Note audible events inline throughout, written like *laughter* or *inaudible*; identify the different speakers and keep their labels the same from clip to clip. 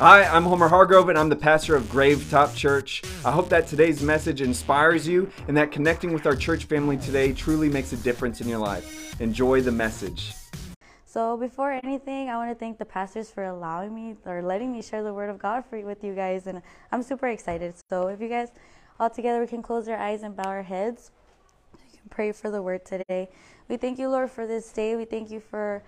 Speaker 1: Hi, I'm Homer Hargrove, and I'm the pastor of Grave Top Church. I hope that today's message inspires you and that connecting with our church family today truly makes a difference in your life. Enjoy the message.
Speaker 2: So, before anything, I want to thank the pastors for allowing me or letting me share the word of God for, with you guys, and I'm super excited. So, if you guys all together, we can close our eyes and bow our heads. We can pray for the word today. We thank you, Lord, for this day. We thank you for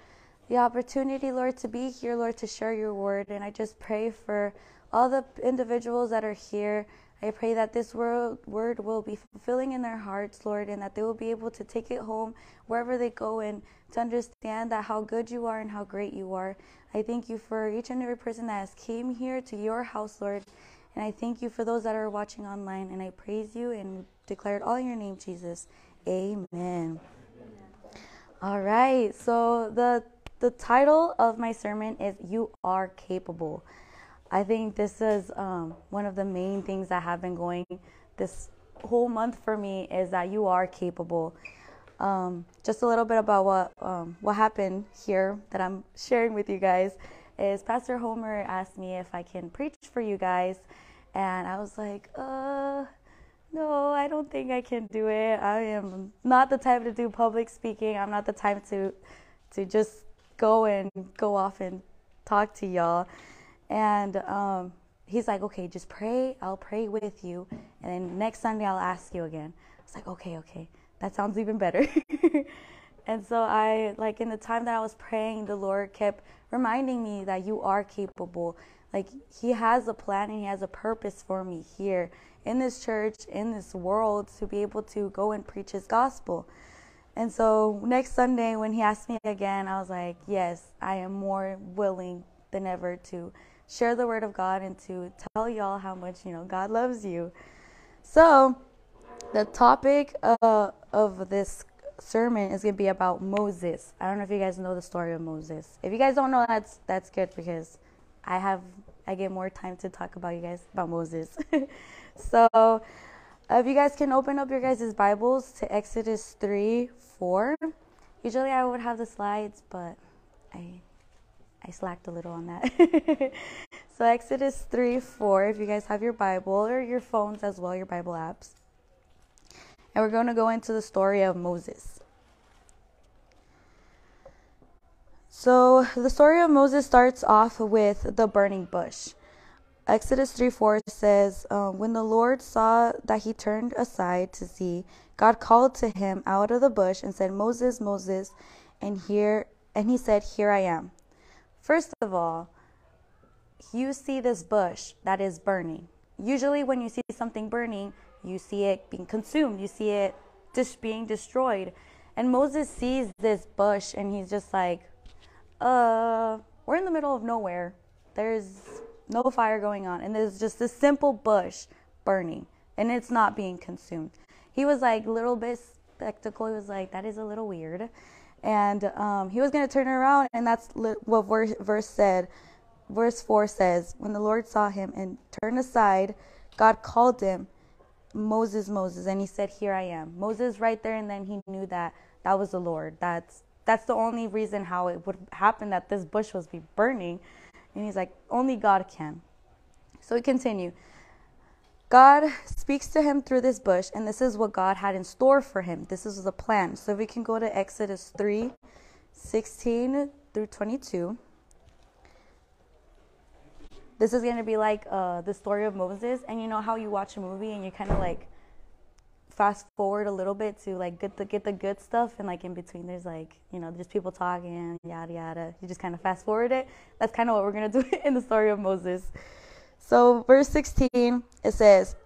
Speaker 2: the opportunity, Lord, to be here, Lord, to share your word. And I just pray for all the individuals that are here. I pray that this word, will be fulfilling in their hearts, Lord, and that they will be able to take it home wherever they go and to understand that how good you are and how great you are. I thank you for each and every person that has came here to your house, Lord. And I thank you for those that are watching online. And I praise you and declare it all in your name, Jesus. Amen. Amen. All right. So the the title of my sermon is You Are Capable. I think this is um, one of the main things that have been going this whole month for me is that you are capable. Um, just a little bit about what um, what happened here that I'm sharing with you guys is Pastor Homer asked me if I can preach for you guys, and I was like, uh, no, I don't think I can do it. I am not the type to do public speaking. I'm not the type to to just go and go off and talk to y'all. And um, he's like, okay, just pray. I'll pray with you. And then next Sunday, I'll ask you again. It's like, okay, okay. That sounds even better. *laughs* and so I, like, in the time that I was praying, the Lord kept reminding me that you are capable. Like, He has a plan and He has a purpose for me here in this church, in this world, to be able to go and preach His gospel. And so next Sunday, when he asked me again, I was like, yes, I am more willing than ever to share the word of God and to tell y'all how much, you know, God loves you. So the topic uh, of this sermon is going to be about Moses. I don't know if you guys know the story of Moses. If you guys don't know, that's that's good because I have I get more time to talk about you guys about Moses. *laughs* so uh, if you guys can open up your guys' Bibles to Exodus 3 4. Usually I would have the slides, but I I slacked a little on that. *laughs* so Exodus 3 4, if you guys have your Bible or your phones as well, your Bible apps. And we're going to go into the story of Moses. So the story of Moses starts off with the burning bush. Exodus 3 4 says, um, When the Lord saw that he turned aside to see, God called to him out of the bush and said, Moses, Moses, and here and he said, Here I am. First of all, you see this bush that is burning. Usually when you see something burning, you see it being consumed, you see it just being destroyed. And Moses sees this bush and he's just like, uh, we're in the middle of nowhere. There's no fire going on, and there's just this simple bush burning, and it's not being consumed. He was like, little bit spectacle. He was like, that is a little weird. And um, he was going to turn around, and that's what verse, verse said. Verse 4 says, When the Lord saw him and turned aside, God called him, Moses, Moses, and he said, Here I am. Moses, right there, and then he knew that that was the Lord. That's that's the only reason how it would happen that this bush was be burning and he's like, only God can. So we continue. God speaks to him through this bush, and this is what God had in store for him. This is the plan. So we can go to Exodus 3 16 through 22. This is going to be like uh, the story of Moses. And you know how you watch a movie and you kind of like fast forward a little bit to like get the get the good stuff and like in between there's like you know just people talking yada yada. You just kind of fast forward it. That's kind of what we're gonna *laughs* do in the story of moses. So verse 16 it says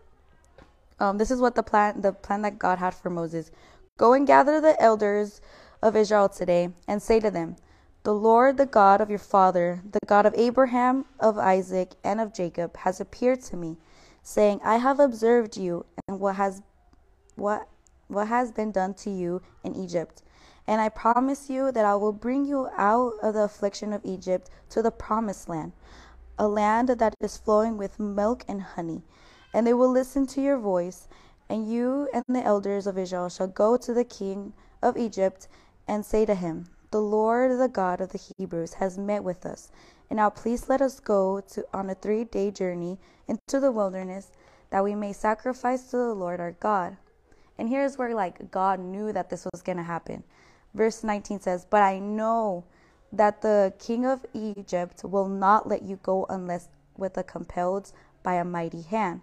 Speaker 2: um, this is what the plan the plan that god had for moses. Go and gather the elders of israel today and say to them the lord the god of your father the god of abraham of isaac and of jacob has appeared to me saying i have observed you and what has what what has been done to you in Egypt. And I promise you that I will bring you out of the affliction of Egypt to the promised land, a land that is flowing with milk and honey. And they will listen to your voice, and you and the elders of Israel shall go to the king of Egypt and say to him, The Lord, the God of the Hebrews, has met with us, And now please let us go to, on a three day journey into the wilderness that we may sacrifice to the Lord our God. And here's where like God knew that this was going to happen. Verse 19 says, But I know that the king of Egypt will not let you go unless with a compelled by a mighty hand.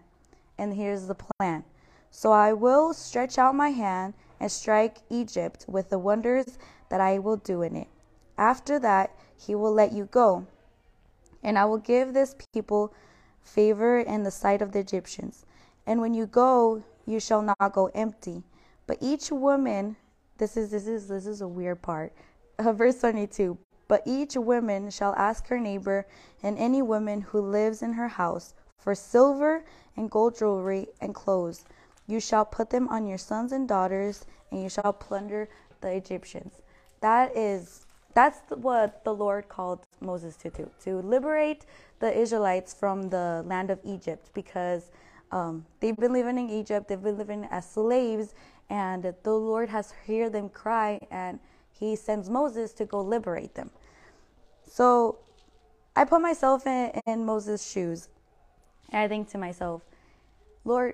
Speaker 2: And here's the plan. So I will stretch out my hand and strike Egypt with the wonders that I will do in it. After that, he will let you go. And I will give this people favor in the sight of the Egyptians. And when you go, you shall not go empty. But each woman, this is this is this is a weird part. *laughs* Verse 22. But each woman shall ask her neighbor and any woman who lives in her house for silver and gold jewelry and clothes. You shall put them on your sons and daughters, and you shall plunder the Egyptians. That is that's what the Lord called Moses to do to liberate the Israelites from the land of Egypt because um, they've been living in Egypt, they've been living as slaves, and the Lord has heard them cry, and He sends Moses to go liberate them. So I put myself in, in Moses' shoes, and I think to myself, Lord,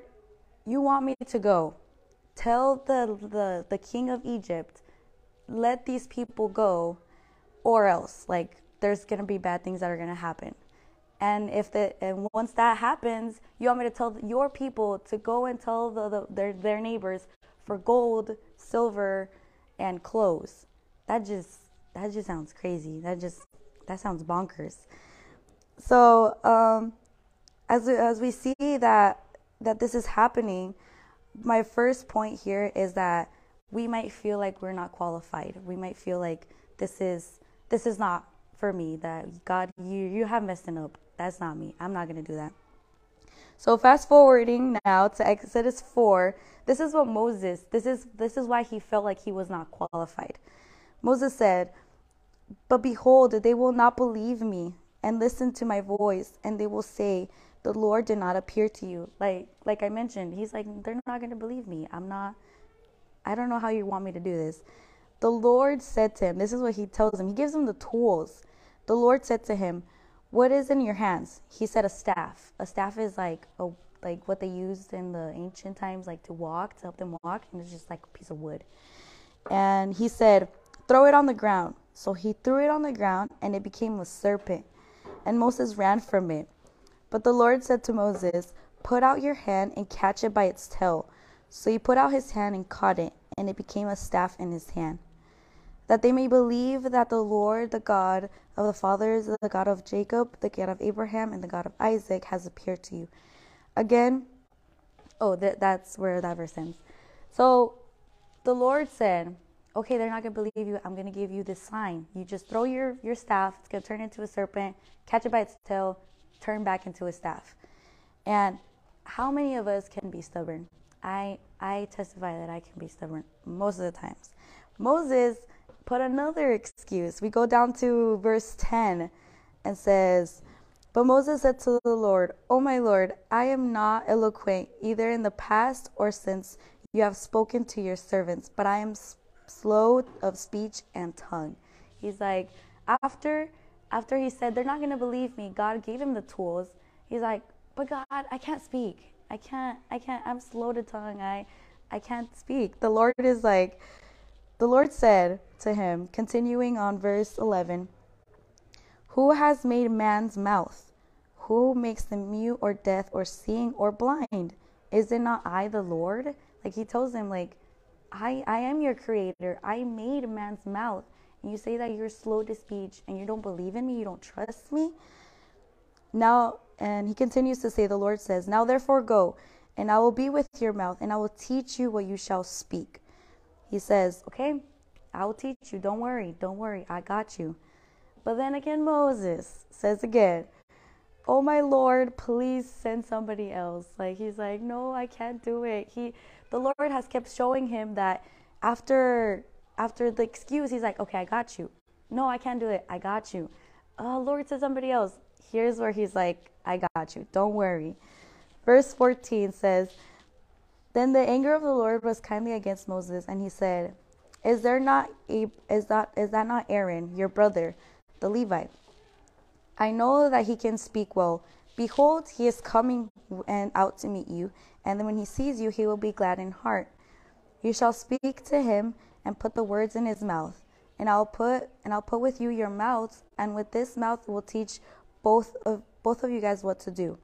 Speaker 2: you want me to go. Tell the, the, the king of Egypt, let these people go, or else, like, there's to be bad things that are to happen. And if the and once that happens, you want me to tell your people to go and tell the, the, their their neighbors for gold, silver, and clothes. That just that just sounds crazy. That just that sounds bonkers. So um, as as we see that that this is happening, my first point here is that we might feel like we're not qualified. We might feel like this is this is not for me. That God, you you have messed up. That's not me. I'm not gonna do that. So fast forwarding now to Exodus 4, this is what Moses, this is this is why he felt like he was not qualified. Moses said, "But behold, they will not believe me and listen to my voice, and they will say, the Lord did not appear to you." Like like I mentioned, he's like, "They're not going to believe me. I'm not I don't know how you want me to do this." The Lord said to him, this is what he tells him. He gives him the tools. The Lord said to him, what is in your hands? He said, A staff. A staff is like a like what they used in the ancient times, like to walk, to help them walk, and it's just like a piece of wood. And he said, Throw it on the ground. So he threw it on the ground, and it became a serpent. And Moses ran from it. But the Lord said to Moses, Put out your hand and catch it by its tail. So he put out his hand and caught it, and it became a staff in his hand that they may believe that the Lord, the God of the fathers, the God of Jacob, the God of Abraham, and the God of Isaac, has appeared to you. Again, oh, that, that's where that verse ends. So the Lord said, Okay, they're not going to believe you. I'm going to give you this sign. You just throw your, your staff, it's going to turn into a serpent, catch it by its tail, turn back into a staff. And how many of us can be stubborn? I, I testify that I can be stubborn most of the times. Moses put another excuse. We go down to verse 10 and says, But Moses said to the Lord, O my Lord, I am not eloquent either in the past or since you have spoken to your servants, but I am slow of speech and tongue. He's like, after after he said they're not going to believe me, God gave him the tools. He's like, "But God, I can't speak. I can't I can't I'm slow to tongue. I I can't speak." The Lord is like, the Lord said to him, continuing on verse 11, Who has made man's mouth? Who makes the mute or deaf or seeing or blind? Is it not I, the Lord? Like he tells him, like, I, I am your creator. I made man's mouth. And you say that you're slow to speech and you don't believe in me, you don't trust me. Now, and he continues to say, The Lord says, Now therefore go, and I will be with your mouth, and I will teach you what you shall speak. He says, Okay, I will teach you. Don't worry. Don't worry. I got you. But then again, Moses says again, Oh my Lord, please send somebody else. Like he's like, No, I can't do it. He the Lord has kept showing him that after after the excuse, he's like, Okay, I got you. No, I can't do it. I got you. Oh Lord said somebody else. Here's where he's like, I got you. Don't worry. Verse 14 says, then the anger of the Lord was kindly against Moses, and he said, Is there not is that is that not Aaron, your brother, the Levite? I know that he can speak well. Behold, he is coming and out to meet you, and when he sees you, he will be glad in heart. You shall speak to him and put the words in his mouth. And I'll put and I'll put with you your mouth, and with this mouth will teach both of both of you guys what to do.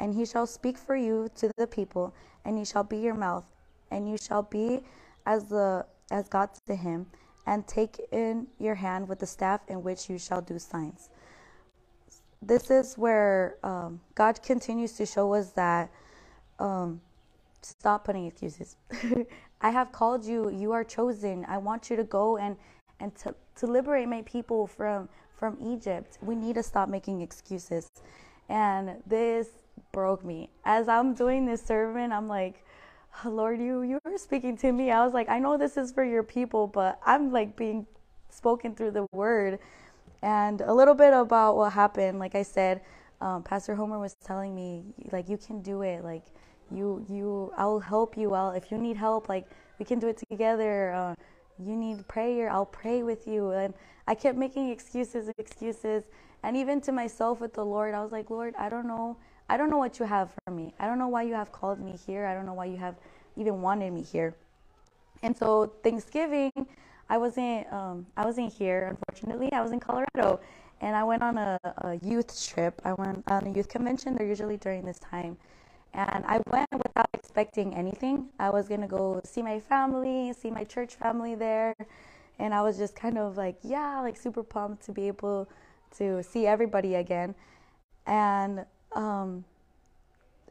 Speaker 2: And he shall speak for you to the people, and he shall be your mouth, and you shall be as the as God to him, and take in your hand with the staff in which you shall do signs this is where um, God continues to show us that um, stop putting excuses. *laughs* I have called you. You are chosen. I want you to go and and to, to liberate my people from from Egypt. We need to stop making excuses. And this broke me. As I'm doing this sermon, I'm like, Lord, you you were speaking to me. I was like, I know this is for your people, but I'm like being spoken through the word. And a little bit about what happened. Like I said, um, Pastor Homer was telling me, like, you can do it. Like, you, you, I'll help you. I'll, if you need help, like, we can do it together. Uh, you need prayer, I'll pray with you. And I kept making excuses, excuses. And even to myself with the Lord, I was like, Lord, I don't know. I don't know what you have for me. I don't know why you have called me here. I don't know why you have even wanted me here. And so Thanksgiving, I wasn't um, I wasn't here unfortunately. I was in Colorado, and I went on a, a youth trip. I went on a youth convention. They're usually during this time, and I went without expecting anything. I was gonna go see my family, see my church family there, and I was just kind of like, yeah, like super pumped to be able to see everybody again. And um,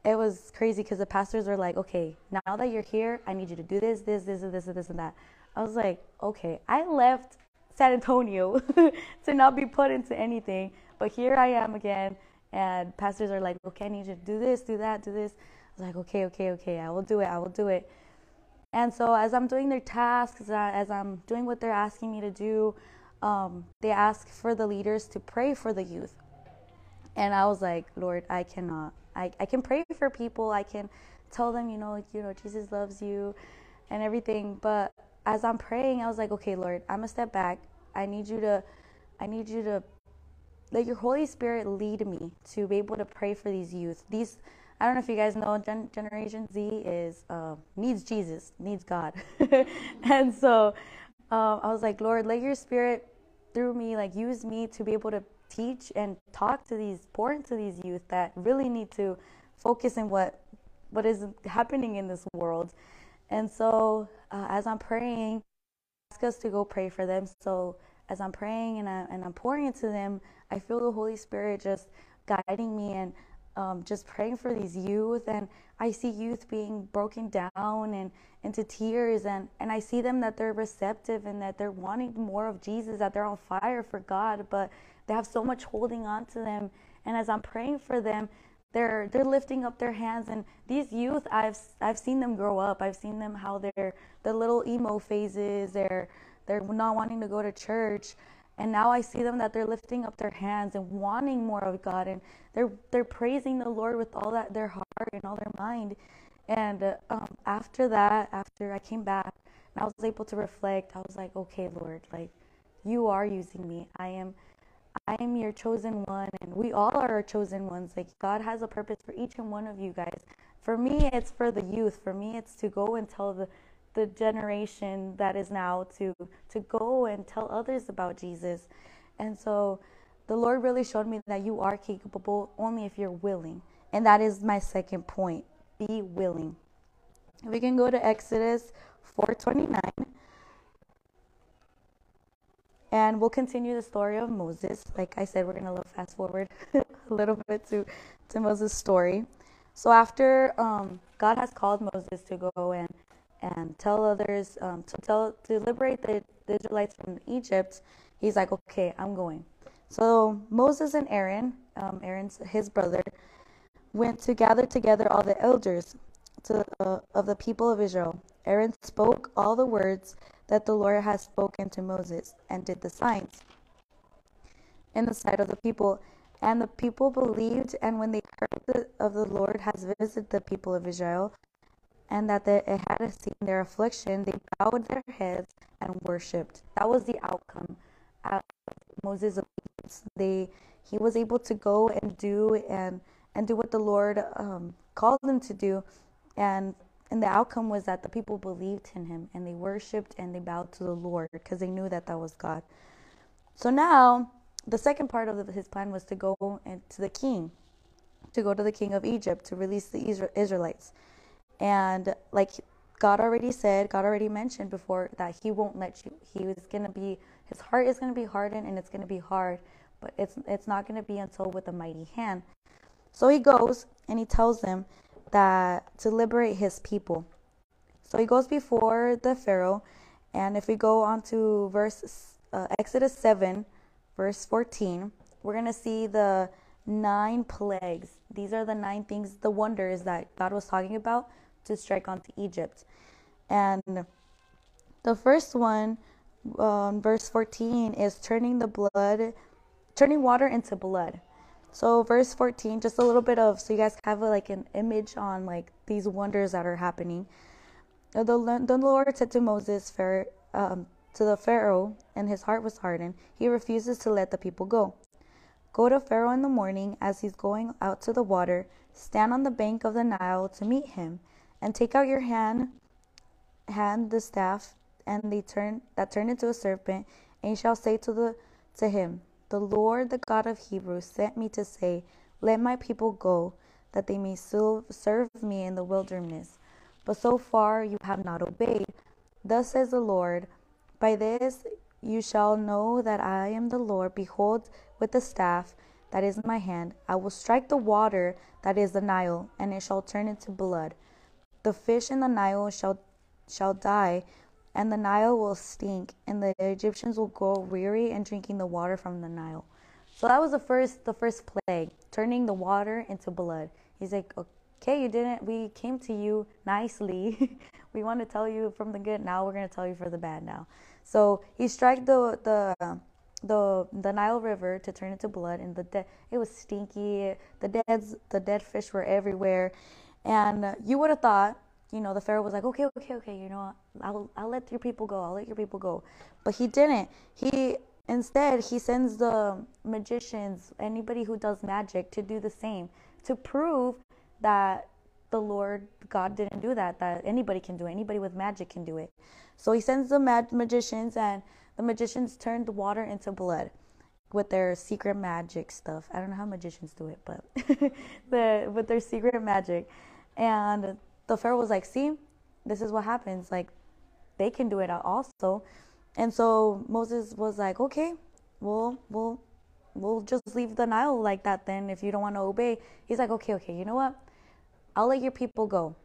Speaker 2: it was crazy because the pastors were like, okay, now that you're here, I need you to do this, this, this, and this, and this, and that. I was like, okay, I left San Antonio *laughs* to not be put into anything, but here I am again. And pastors are like, okay, I need you to do this, do that, do this. I was like, okay, okay, okay, I will do it, I will do it. And so as I'm doing their tasks, as I'm doing what they're asking me to do, um, they ask for the leaders to pray for the youth. And I was like, Lord, I cannot. I, I can pray for people. I can tell them, you know, you know, Jesus loves you and everything. But as I'm praying, I was like, okay, Lord, I'm gonna step back. I need you to, I need you to let your Holy Spirit lead me to be able to pray for these youth. These, I don't know if you guys know, Gen- Generation Z is uh, needs Jesus, needs God, *laughs* and so um, I was like, Lord, let your Spirit through me, like use me to be able to teach and talk to these, pour into these youth that really need to focus in what what is happening in this world. And so uh, as I'm praying, ask us to go pray for them. So as I'm praying and, I, and I'm pouring into them, I feel the Holy Spirit just guiding me and um, just praying for these youth. And I see youth being broken down and into tears. And, and I see them that they're receptive and that they're wanting more of Jesus, that they're on fire for God, but they have so much holding on to them. And as I'm praying for them, they're they're lifting up their hands and these youth I've I've seen them grow up. I've seen them how they're the little emo phases, they're they're not wanting to go to church. And now I see them that they're lifting up their hands and wanting more of God and they're they're praising the Lord with all that their heart and all their mind. And uh, um, after that, after I came back and I was able to reflect, I was like, okay, Lord, like you are using me. I am I am your chosen one, and we all are chosen ones. Like, God has a purpose for each and one of you guys. For me, it's for the youth. For me, it's to go and tell the, the generation that is now to, to go and tell others about Jesus. And so, the Lord really showed me that you are capable only if you're willing. And that is my second point be willing. We can go to Exodus 429. And we'll continue the story of Moses. Like I said, we're going to look fast forward *laughs* a little bit to, to Moses' story. So after um, God has called Moses to go and, and tell others, um, to, tell, to liberate the, the Israelites from Egypt, he's like, okay, I'm going. So Moses and Aaron, um, Aaron's his brother, went to gather together all the elders to, uh, of the people of Israel. Aaron spoke all the words that the Lord had spoken to Moses and did the signs in the sight of the people. And the people believed, and when they heard the, of the Lord has visited the people of Israel, and that they, it had seen their affliction, they bowed their heads and worshipped. That was the outcome of Moses' obedience. They he was able to go and do and and do what the Lord um, called him to do, and and the outcome was that the people believed in him and they worshipped and they bowed to the Lord because they knew that that was God. So now the second part of his plan was to go to the king, to go to the king of Egypt to release the Israelites, and like God already said, God already mentioned before that He won't let you. He was gonna be, His heart is gonna be hardened and it's gonna be hard, but it's it's not gonna be until with a mighty hand. So He goes and He tells them that to liberate His people. So He goes before the Pharaoh, and if we go on to verse uh, Exodus seven, verse fourteen, we're gonna see the nine plagues. These are the nine things, the wonders that God was talking about to strike onto Egypt. And the first one, um, verse 14, is turning the blood, turning water into blood. So verse 14, just a little bit of, so you guys have a, like an image on like these wonders that are happening. The, the Lord said to Moses, um, to the Pharaoh, and his heart was hardened. He refuses to let the people go. Go to Pharaoh in the morning as he's going out to the water. Stand on the bank of the Nile to meet him, and take out your hand hand the staff and they turn that turned into a serpent, and you shall say to the to him, The Lord, the God of Hebrews, sent me to say, Let my people go, that they may serve me in the wilderness. But so far you have not obeyed. Thus says the Lord, By this you shall know that I am the Lord. Behold, with the staff that is in my hand, I will strike the water that is the Nile, and it shall turn into blood. The fish in the Nile shall shall die, and the Nile will stink, and the Egyptians will grow weary in drinking the water from the Nile. So that was the first the first plague, turning the water into blood. He's like, okay, you didn't. We came to you nicely. *laughs* we want to tell you from the good. Now we're gonna tell you for the bad. Now, so he struck the the the the Nile River to turn into blood, and the it was stinky. The dead the dead fish were everywhere, and you would have thought you know, the Pharaoh was like, okay, okay, okay, you know, I'll, I'll let your people go. I'll let your people go. But he didn't. He, instead, he sends the magicians, anybody who does magic, to do the same, to prove that the Lord God didn't do that, that anybody can do it. Anybody with magic can do it. So he sends the mag- magicians, and the magicians turned the water into blood with their secret magic stuff. I don't know how magicians do it, but *laughs* the, with their secret magic. And the Pharaoh was like, see, this is what happens. Like, they can do it also. And so Moses was like, okay, we'll, we'll, we'll just leave the Nile like that then if you don't want to obey. He's like, okay, okay, you know what? I'll let your people go.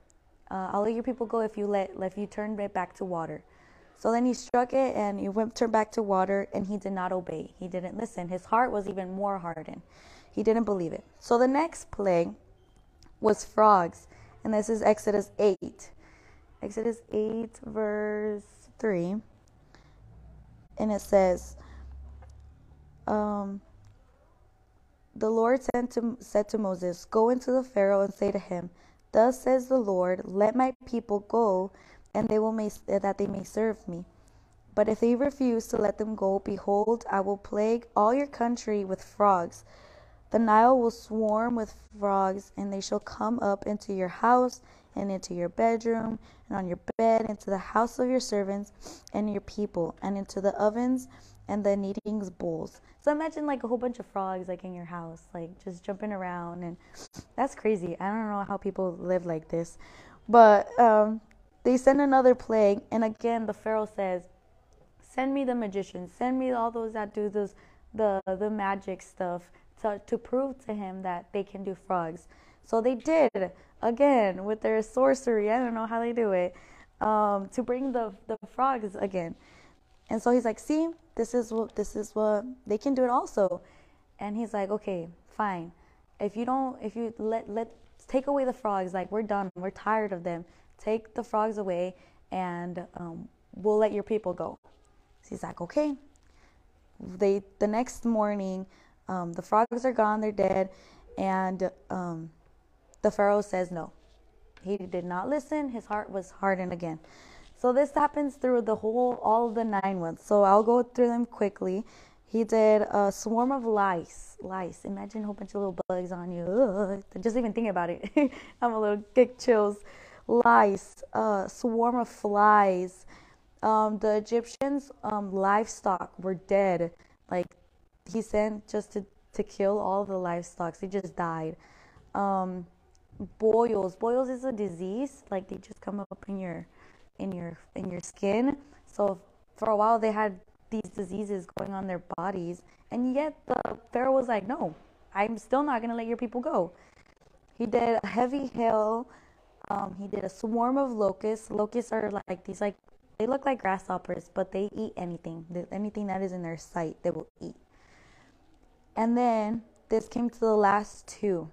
Speaker 2: Uh, I'll let your people go if you let, if you turn it back to water. So then he struck it and he went turned back to water and he did not obey. He didn't listen. His heart was even more hardened. He didn't believe it. So the next plague was frogs. And this is Exodus 8. Exodus 8, verse 3. And it says, um, The Lord sent to, said to Moses, Go into the Pharaoh and say to him, Thus says the Lord, Let my people go, and they will may, that they may serve me. But if they refuse to let them go, behold, I will plague all your country with frogs the Nile will swarm with frogs, and they shall come up into your house, and into your bedroom, and on your bed, into the house of your servants and your people, and into the ovens and the kneading bowls. So imagine like a whole bunch of frogs like in your house, like just jumping around, and that's crazy. I don't know how people live like this, but um, they send another plague, and again the Pharaoh says, "Send me the magicians. Send me all those that do this, the the magic stuff." To, to prove to him that they can do frogs. So they did again with their sorcery. I don't know how they do it um, to bring the the frogs again. And so he's like, "See, this is what this is what they can do it also." And he's like, "Okay, fine. If you don't, if you let let take away the frogs, like we're done. We're tired of them. Take the frogs away, and um, we'll let your people go." So he's like, "Okay." They the next morning um, the frogs are gone, they're dead. And um, the Pharaoh says no. He did not listen, his heart was hardened again. So this happens through the whole, all the nine ones. So I'll go through them quickly. He did a swarm of lice. Lice. Imagine a whole bunch of little bugs on you. Ugh. Just even thinking about it, *laughs* I'm a little get chills. Lice. A swarm of flies. Um, the Egyptians' um, livestock were dead. Like he sent just to, to kill all the livestock. They just died. Um, boils. Boils is a disease. Like they just come up in your in your in your skin. So for a while they had these diseases going on their bodies, and yet the Pharaoh was like, "No, I'm still not gonna let your people go." He did a heavy hail. Um, he did a swarm of locusts. Locusts are like these like they look like grasshoppers, but they eat anything. Anything that is in their sight, they will eat. And then this came to the last two.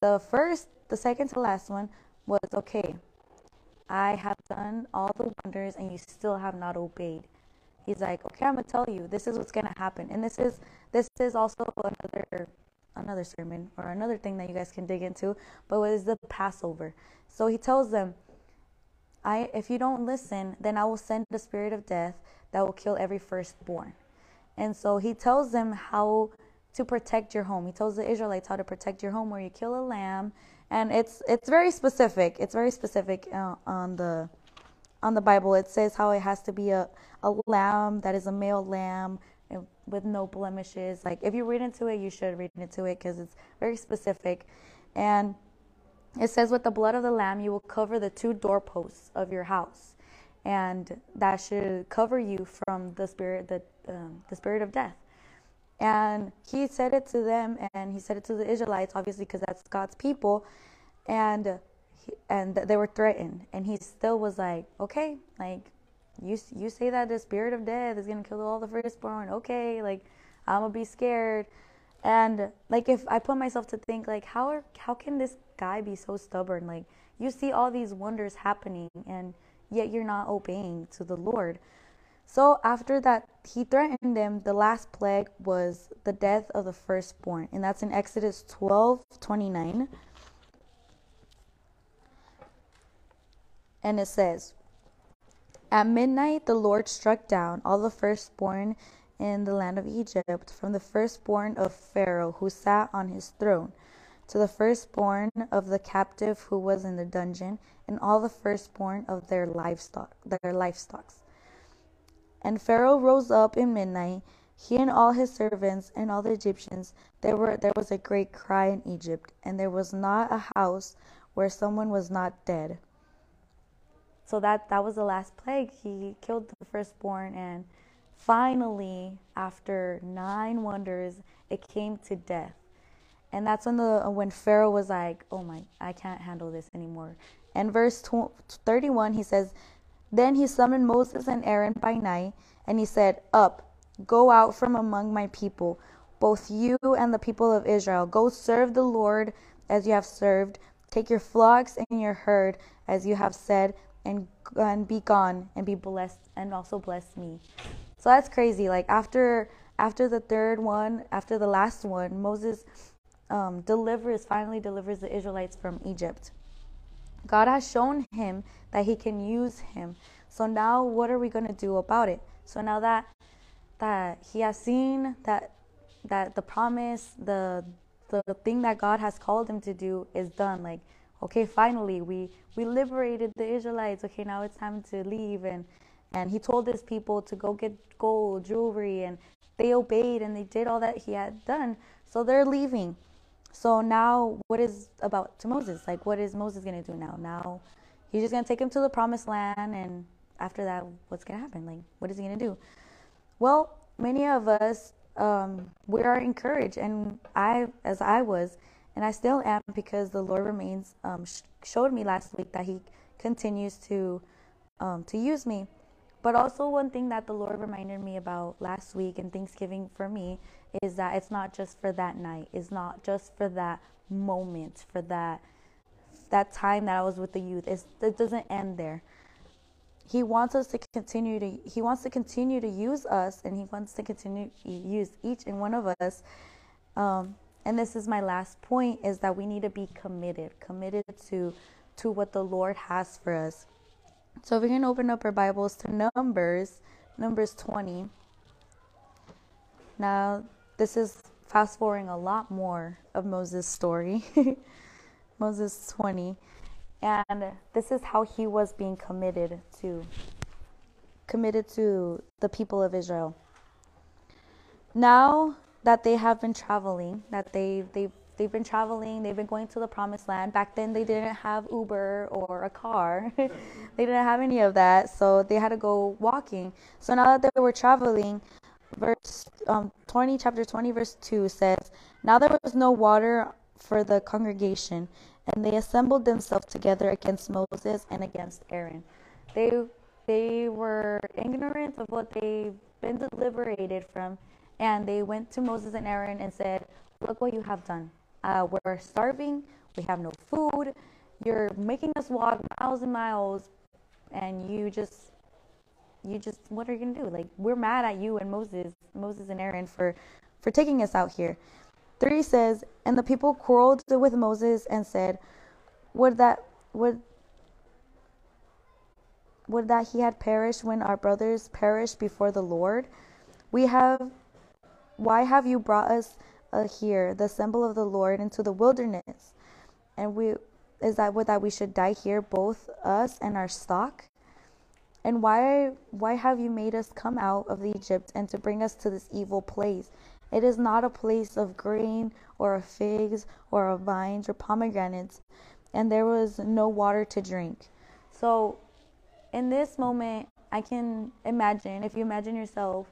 Speaker 2: The first, the second to last one was okay. I have done all the wonders and you still have not obeyed. He's like, okay, I'm gonna tell you, this is what's gonna happen, and this is this is also another another sermon or another thing that you guys can dig into. But what is the Passover? So he tells them, I if you don't listen, then I will send the spirit of death that will kill every firstborn. And so he tells them how to protect your home. He tells the Israelites how to protect your home, where you kill a lamb, and it's it's very specific. It's very specific uh, on the on the Bible. It says how it has to be a a lamb that is a male lamb with no blemishes. Like if you read into it, you should read into it because it's very specific, and it says with the blood of the lamb you will cover the two doorposts of your house, and that should cover you from the spirit the um, the spirit of death. And he said it to them, and he said it to the Israelites, obviously, because that's God's people. And he, and they were threatened, and he still was like, okay, like you you say that the spirit of death is gonna kill all the firstborn. Okay, like I'm gonna be scared. And like if I put myself to think, like how are, how can this guy be so stubborn? Like you see all these wonders happening, and yet you're not obeying to the Lord. So after that, he threatened them. The last plague was the death of the firstborn, and that's in Exodus 12 29. And it says, At midnight, the Lord struck down all the firstborn in the land of Egypt, from the firstborn of Pharaoh who sat on his throne, to the firstborn of the captive who was in the dungeon, and all the firstborn of their livestock, their livestocks. And Pharaoh rose up in midnight, he and all his servants and all the Egyptians. There were there was a great cry in Egypt, and there was not a house where someone was not dead. So that that was the last plague. He killed the firstborn, and finally, after nine wonders, it came to death. And that's when the when Pharaoh was like, "Oh my, I can't handle this anymore." And verse 31, he says, then he summoned Moses and Aaron by night, and he said, Up, go out from among my people, both you and the people of Israel. Go serve the Lord as you have served. Take your flocks and your herd as you have said, and, and be gone and be blessed, and also bless me. So that's crazy. Like after after the third one, after the last one, Moses um, delivers finally delivers the Israelites from Egypt. God has shown him that he can use him. So now what are we going to do about it? So now that that he has seen that that the promise, the the thing that God has called him to do is done. Like, okay, finally we we liberated the Israelites. Okay, now it's time to leave and and he told his people to go get gold, jewelry and they obeyed and they did all that he had done. So they're leaving. So now, what is about to Moses? Like, what is Moses going to do now? Now, he's just going to take him to the promised land, and after that, what's going to happen? Like, what is he going to do? Well, many of us, um, we are encouraged, and I, as I was, and I still am, because the Lord remains um, sh- showed me last week that He continues to um, to use me. But also, one thing that the Lord reminded me about last week and Thanksgiving for me is that it's not just for that night. It's not just for that moment, for that that time that I was with the youth. It's, it doesn't end there. He wants us to continue to he wants to continue to use us and he wants to continue to use each and one of us. Um, and this is my last point is that we need to be committed, committed to to what the Lord has for us. So if we can open up our Bibles to Numbers, Numbers 20. Now, this is fast forwarding a lot more of Moses' story, *laughs* Moses 20. And this is how he was being committed to committed to the people of Israel. Now that they have been traveling, that they they they've been traveling, they've been going to the promised land. Back then they didn't have Uber or a car. *laughs* they didn't have any of that, so they had to go walking. So now that they were traveling, verse um, 20 chapter 20 verse 2 says, "Now there was no water for the congregation, and they assembled themselves together against Moses and against Aaron. They they were ignorant of what they've been deliberated from, and they went to Moses and Aaron and said, Look what you have done. Uh, we're starving, we have no food, you're making us walk miles and miles, and you just you just what are you gonna do? Like we're mad at you and Moses, Moses and Aaron for for taking us out here. 3 says, And the people quarreled with Moses and said, Would that would would that he had perished when our brothers perished before the Lord? We have why have you brought us here, the symbol of the Lord, into the wilderness? And we is that what that we should die here, both us and our stock? And why why have you made us come out of Egypt and to bring us to this evil place? It is not a place of grain or of figs or of vines or pomegranates, and there was no water to drink. So, in this moment, I can imagine, if you imagine yourself,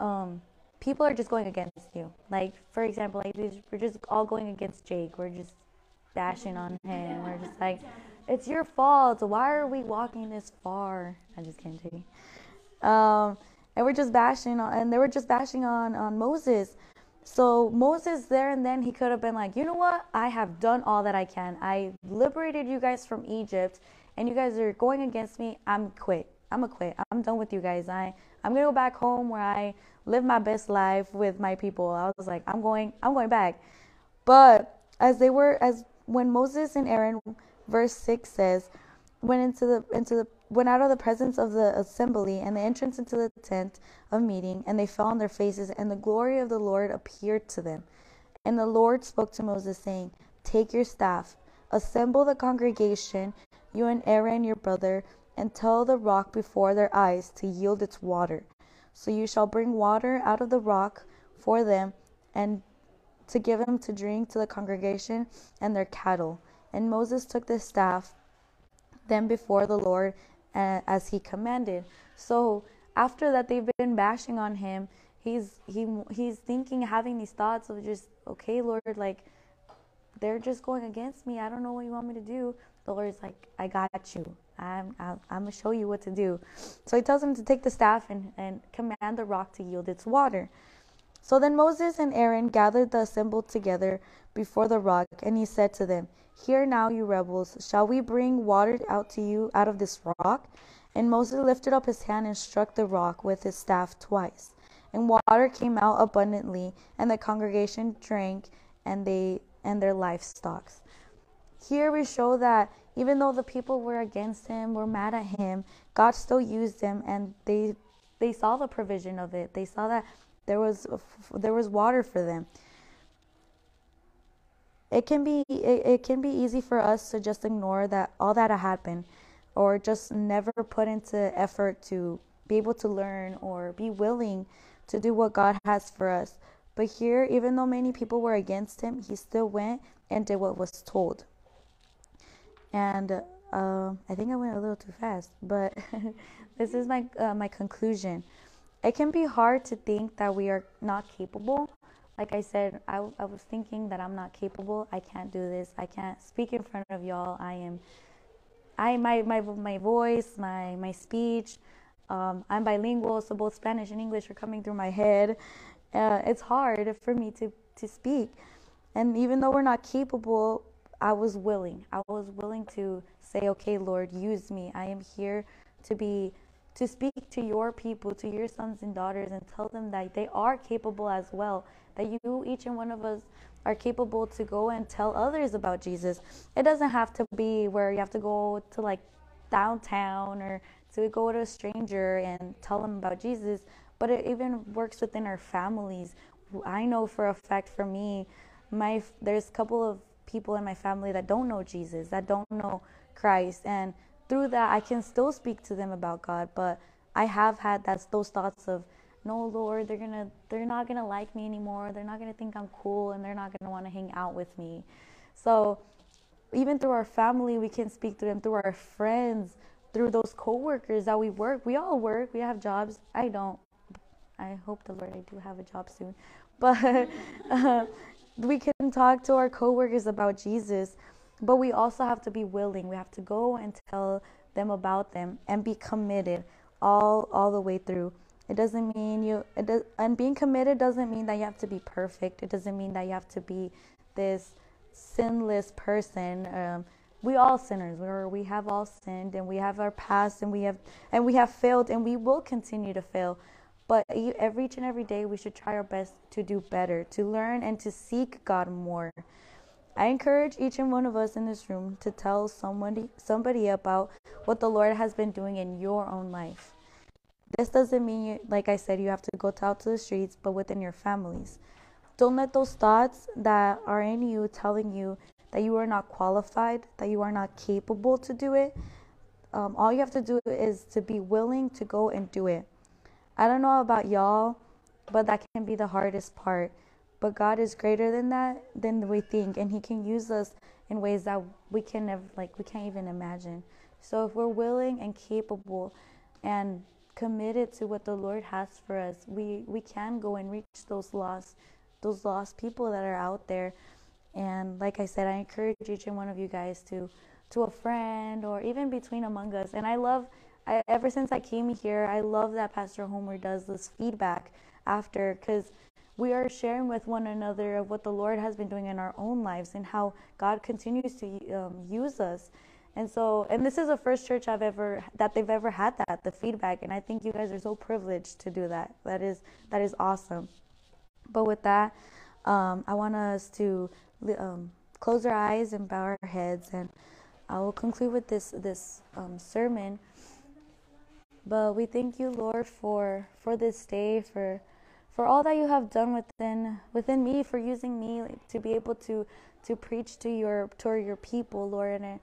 Speaker 2: um, people are just going against you. Like, for example, like we're just all going against Jake. We're just bashing on him. We're just like, it's your fault. Why are we walking this far? I just can't take it. Um, and we're just bashing on, and they were just bashing on on Moses. So Moses there and then he could have been like, you know what? I have done all that I can. I liberated you guys from Egypt, and you guys are going against me. I'm quit. I'm a quit. I'm done with you guys. I I'm gonna go back home where I live my best life with my people. I was like, I'm going. I'm going back. But as they were, as when Moses and Aaron, verse six says, went into the into the went out of the presence of the assembly and the entrance into the tent of meeting, and they fell on their faces, and the glory of the Lord appeared to them. And the Lord spoke to Moses, saying, Take your staff, assemble the congregation, you and Aaron your brother, and tell the rock before their eyes to yield its water. So you shall bring water out of the rock for them, and to give them to drink to the congregation and their cattle. And Moses took the staff them before the Lord uh, as he commanded. So after that they've been bashing on him, he's he he's thinking having these thoughts of just okay, Lord, like they're just going against me. I don't know what you want me to do. The Lord's like, I got you. I'm I'm, I'm gonna show you what to do. So he tells him to take the staff and and command the rock to yield its water. So then Moses and Aaron gathered the assembled together before the rock, and he said to them, Hear now, you rebels, shall we bring water out to you out of this rock? And Moses lifted up his hand and struck the rock with his staff twice. And water came out abundantly, and the congregation drank, and they and their livestock. Here we show that even though the people were against him, were mad at him, God still used him, and they they saw the provision of it. They saw that there was there was water for them it can be it, it can be easy for us to just ignore that all that happened or just never put into effort to be able to learn or be willing to do what God has for us. But here, even though many people were against him, he still went and did what was told. And uh, I think I went a little too fast, but *laughs* this is my uh, my conclusion. It can be hard to think that we are not capable like I said, I, I was thinking that I'm not capable. I can't do this. I can't speak in front of y'all. I am, I my my my voice, my my speech. Um, I'm bilingual, so both Spanish and English are coming through my head. Uh, it's hard for me to to speak, and even though we're not capable, I was willing. I was willing to say, "Okay, Lord, use me. I am here to be." To speak to your people, to your sons and daughters, and tell them that they are capable as well that you, each and one of us, are capable to go and tell others about Jesus. It doesn't have to be where you have to go to like downtown or to go to a stranger and tell them about Jesus, but it even works within our families. I know for a fact for me, my there's a couple of people in my family that don't know Jesus, that don't know Christ, and through that I can still speak to them about God, but I have had that those thoughts of no lord they're gonna they're not gonna like me anymore. They're not gonna think i'm cool and they're not gonna want to hang out with me. So even through our family we can speak to them. Through our friends through those coworkers that we work we all work we have jobs. I don't i hope the lord i do have a job soon. *laughs* But uh, *laughs* we can talk to our coworkers about jesus but we also have to be willing we have to go and tell them about them and be committed all all the way through it doesn't mean you, it does, and being committed doesn't mean that you have to be perfect. It doesn't mean that you have to be this sinless person. Um, we all sinners. We're, we have all sinned, and we have our past, and we have and we have failed, and we will continue to fail. But every each and every day, we should try our best to do better, to learn, and to seek God more. I encourage each and one of us in this room to tell somebody somebody about what the Lord has been doing in your own life. This doesn't mean, you, like I said, you have to go out to the streets, but within your families. Don't let those thoughts that are in you telling you that you are not qualified, that you are not capable to do it. Um, all you have to do is to be willing to go and do it. I don't know about y'all, but that can be the hardest part. But God is greater than that, than we think, and He can use us in ways that we can never, like, we can't even imagine. So if we're willing and capable, and committed to what the Lord has for us, we we can go and reach those lost those lost people that are out there. And like I said, I encourage each and one of you guys to to a friend or even between among us. And I love I, ever since I came here, I love that Pastor Homer does this feedback after because we are sharing with one another of what the Lord has been doing in our own lives and how God continues to um, use us. And so, and this is the first church I've ever that they've ever had that the feedback, and I think you guys are so privileged to do that. That is that is awesome. But with that, um, I want us to um, close our eyes and bow our heads, and I will conclude with this this um, sermon. But we thank you, Lord, for for this day, for for all that you have done within within me, for using me to be able to to preach to your to your people, Lord. And I,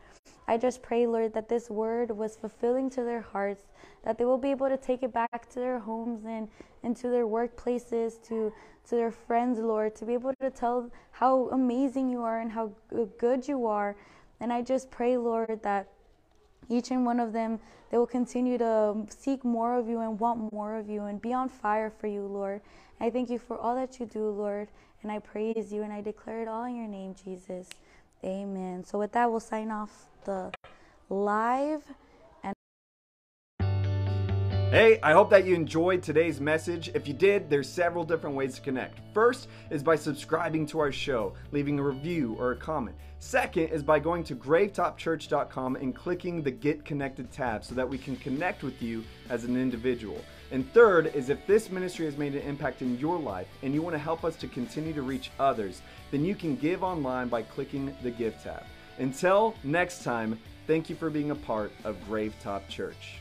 Speaker 2: I just pray, Lord, that this word was fulfilling to their hearts, that they will be able to take it back to their homes and into their workplaces, to to their friends, Lord, to be able to tell how amazing you are and how good you are. And I just pray, Lord, that each and one of them they will continue to seek more of you and want more of you and be on fire for you lord i thank you for all that you do lord and I praise you and I declare it all in your name, Jesus. Amen. So, with that, we'll sign off the live. And
Speaker 1: Hey, I hope that you enjoyed today's message. If you did, there's several different ways to connect. First is by subscribing to our show, leaving a review or a comment. Second is by going to gravetopchurch.com and clicking the Get Connected tab so that we can connect with you as an individual. And third is if this ministry has made an impact in your life and you want to help us to continue to reach others, then you can give online by clicking the Give tab. Until next time, thank you for being a part of Gravetop Church.